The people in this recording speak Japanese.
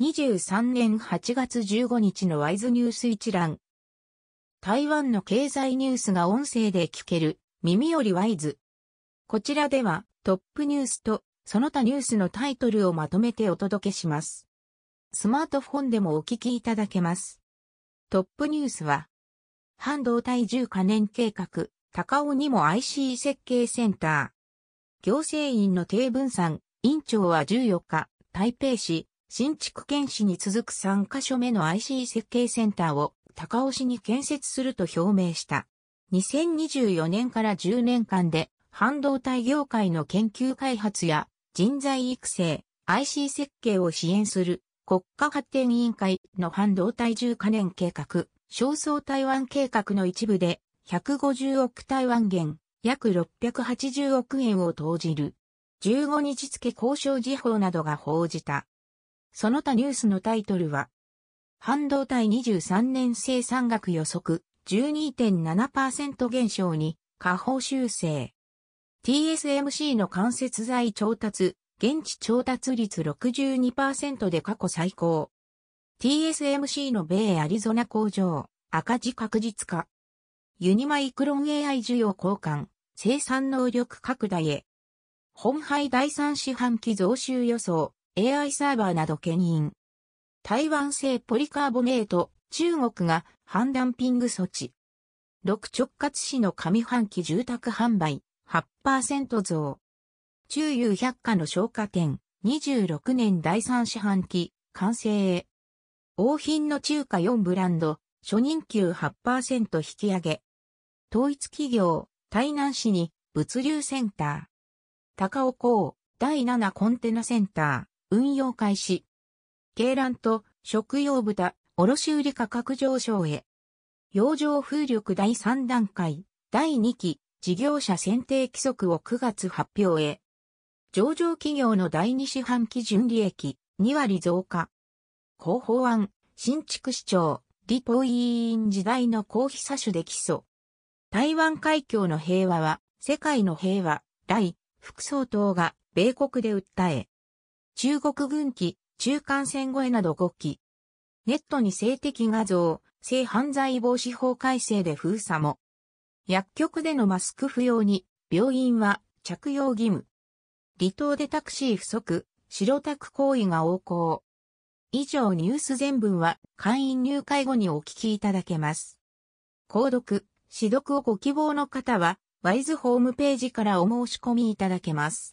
2023年8月15日のワイズニュース一覧。台湾の経済ニュースが音声で聞ける、耳よりワイズ。こちらではトップニュースとその他ニュースのタイトルをまとめてお届けします。スマートフォンでもお聞きいただけます。トップニュースは、半導体重可燃計画、高尾にも IC 設計センター。行政院の低分散、委員長は14日、台北市、新築県市に続く3カ所目の IC 設計センターを高尾市に建設すると表明した。2024年から10年間で半導体業界の研究開発や人材育成、IC 設計を支援する国家発展委員会の半導体重可燃計画、焦燥台湾計画の一部で150億台湾元、約680億円を投じる。15日付交渉時報などが報じた。その他ニュースのタイトルは、半導体23年生産額予測12.7%減少に下方修正。TSMC の間接材調達、現地調達率62%で過去最高。TSMC の米アリゾナ工場、赤字確実化。ユニマイクロン AI 需要交換、生産能力拡大へ。本杯第三四半期増収予想、AI サーバーなど牽引。台湾製ポリカーボネート、中国が反ダンピング措置。六直轄市の上半期住宅販売、8%増。中油百貨の消化店、26年第3四半期、完成へ。王品の中華4ブランド、初任給8%引き上げ。統一企業、台南市に物流センター。高尾港、第7コンテナセンター、運用開始。鶏卵と食用豚、卸売価格上昇へ。洋上風力第3段階、第2期、事業者選定規則を9月発表へ。上場企業の第2四半期純利益2割増加。広報案、新築市長、リポイーン時代の公費詐取で起訴。台湾海峡の平和は世界の平和、来、副総統が米国で訴え。中国軍機、中間線越えなど5機。ネットに性的画像、性犯罪防止法改正で封鎖も。薬局でのマスク不要に、病院は着用義務。離島でタクシー不足、白タク行為が横行。以上ニュース全文は会員入会後にお聞きいただけます。購読、指読をご希望の方は、ワイズホームページからお申し込みいただけます。